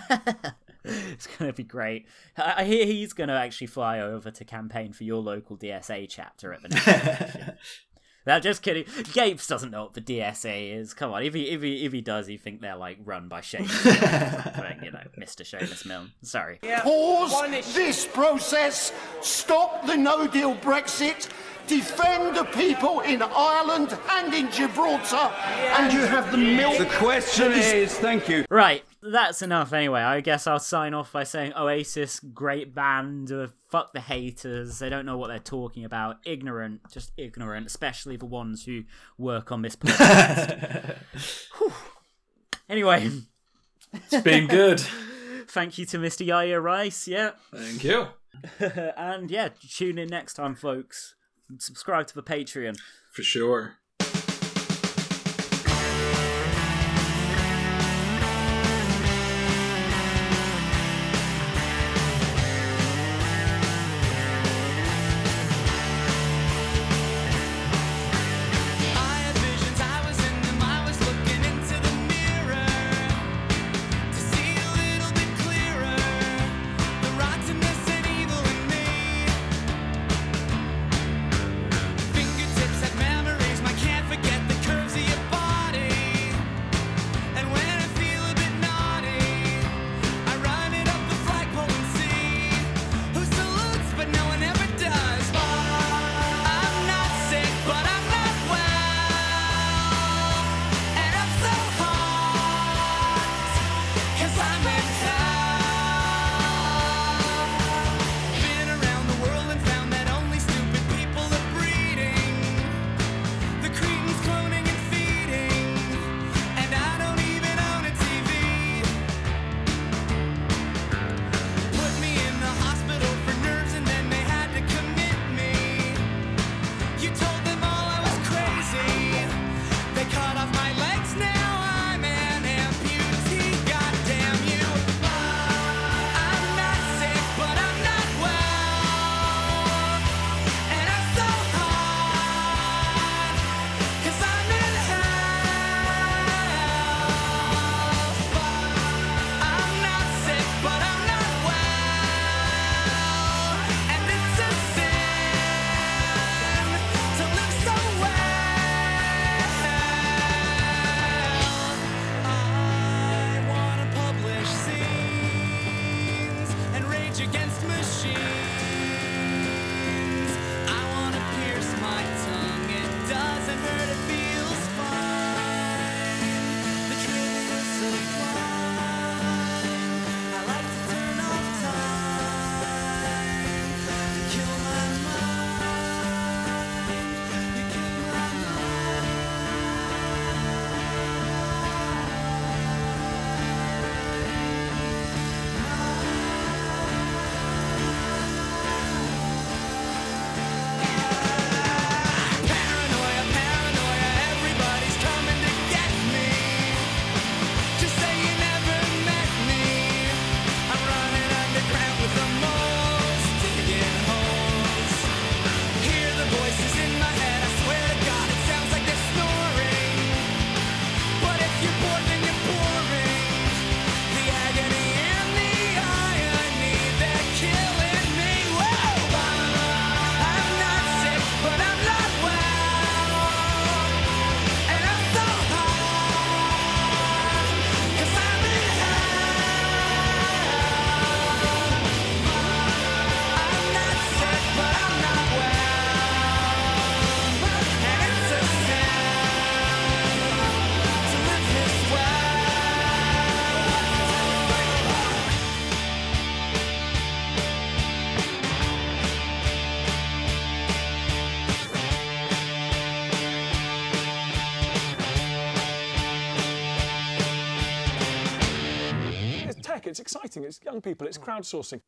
*laughs* It's gonna be great. I I hear he's gonna actually fly over to campaign for your local DSA chapter at the next election. *laughs* Now, just kidding. Gapes doesn't know what the DSA is. Come on, if he if he if he does, he think they're like run by Seamus Milne, *laughs* you know, Mr. Seamus Milne. Sorry. Pause this process, stop the no deal Brexit, defend the people in Ireland and in Gibraltar, and you have the milk. The question is, thank you. Right, that's enough anyway. I guess I'll sign off by saying Oasis, great band, uh, fuck the haters. They don't know what they're talking about. Ignorant, just ignorant, especially the ones who work on this *laughs* podcast. *laughs* Anyway. It's been good. *laughs* Thank you to Mr. Yaya Rice, yeah. Thank you. and yeah, tune in next time, folks. Subscribe to the Patreon. For sure. Tech. It's young people. It's hmm. crowdsourcing.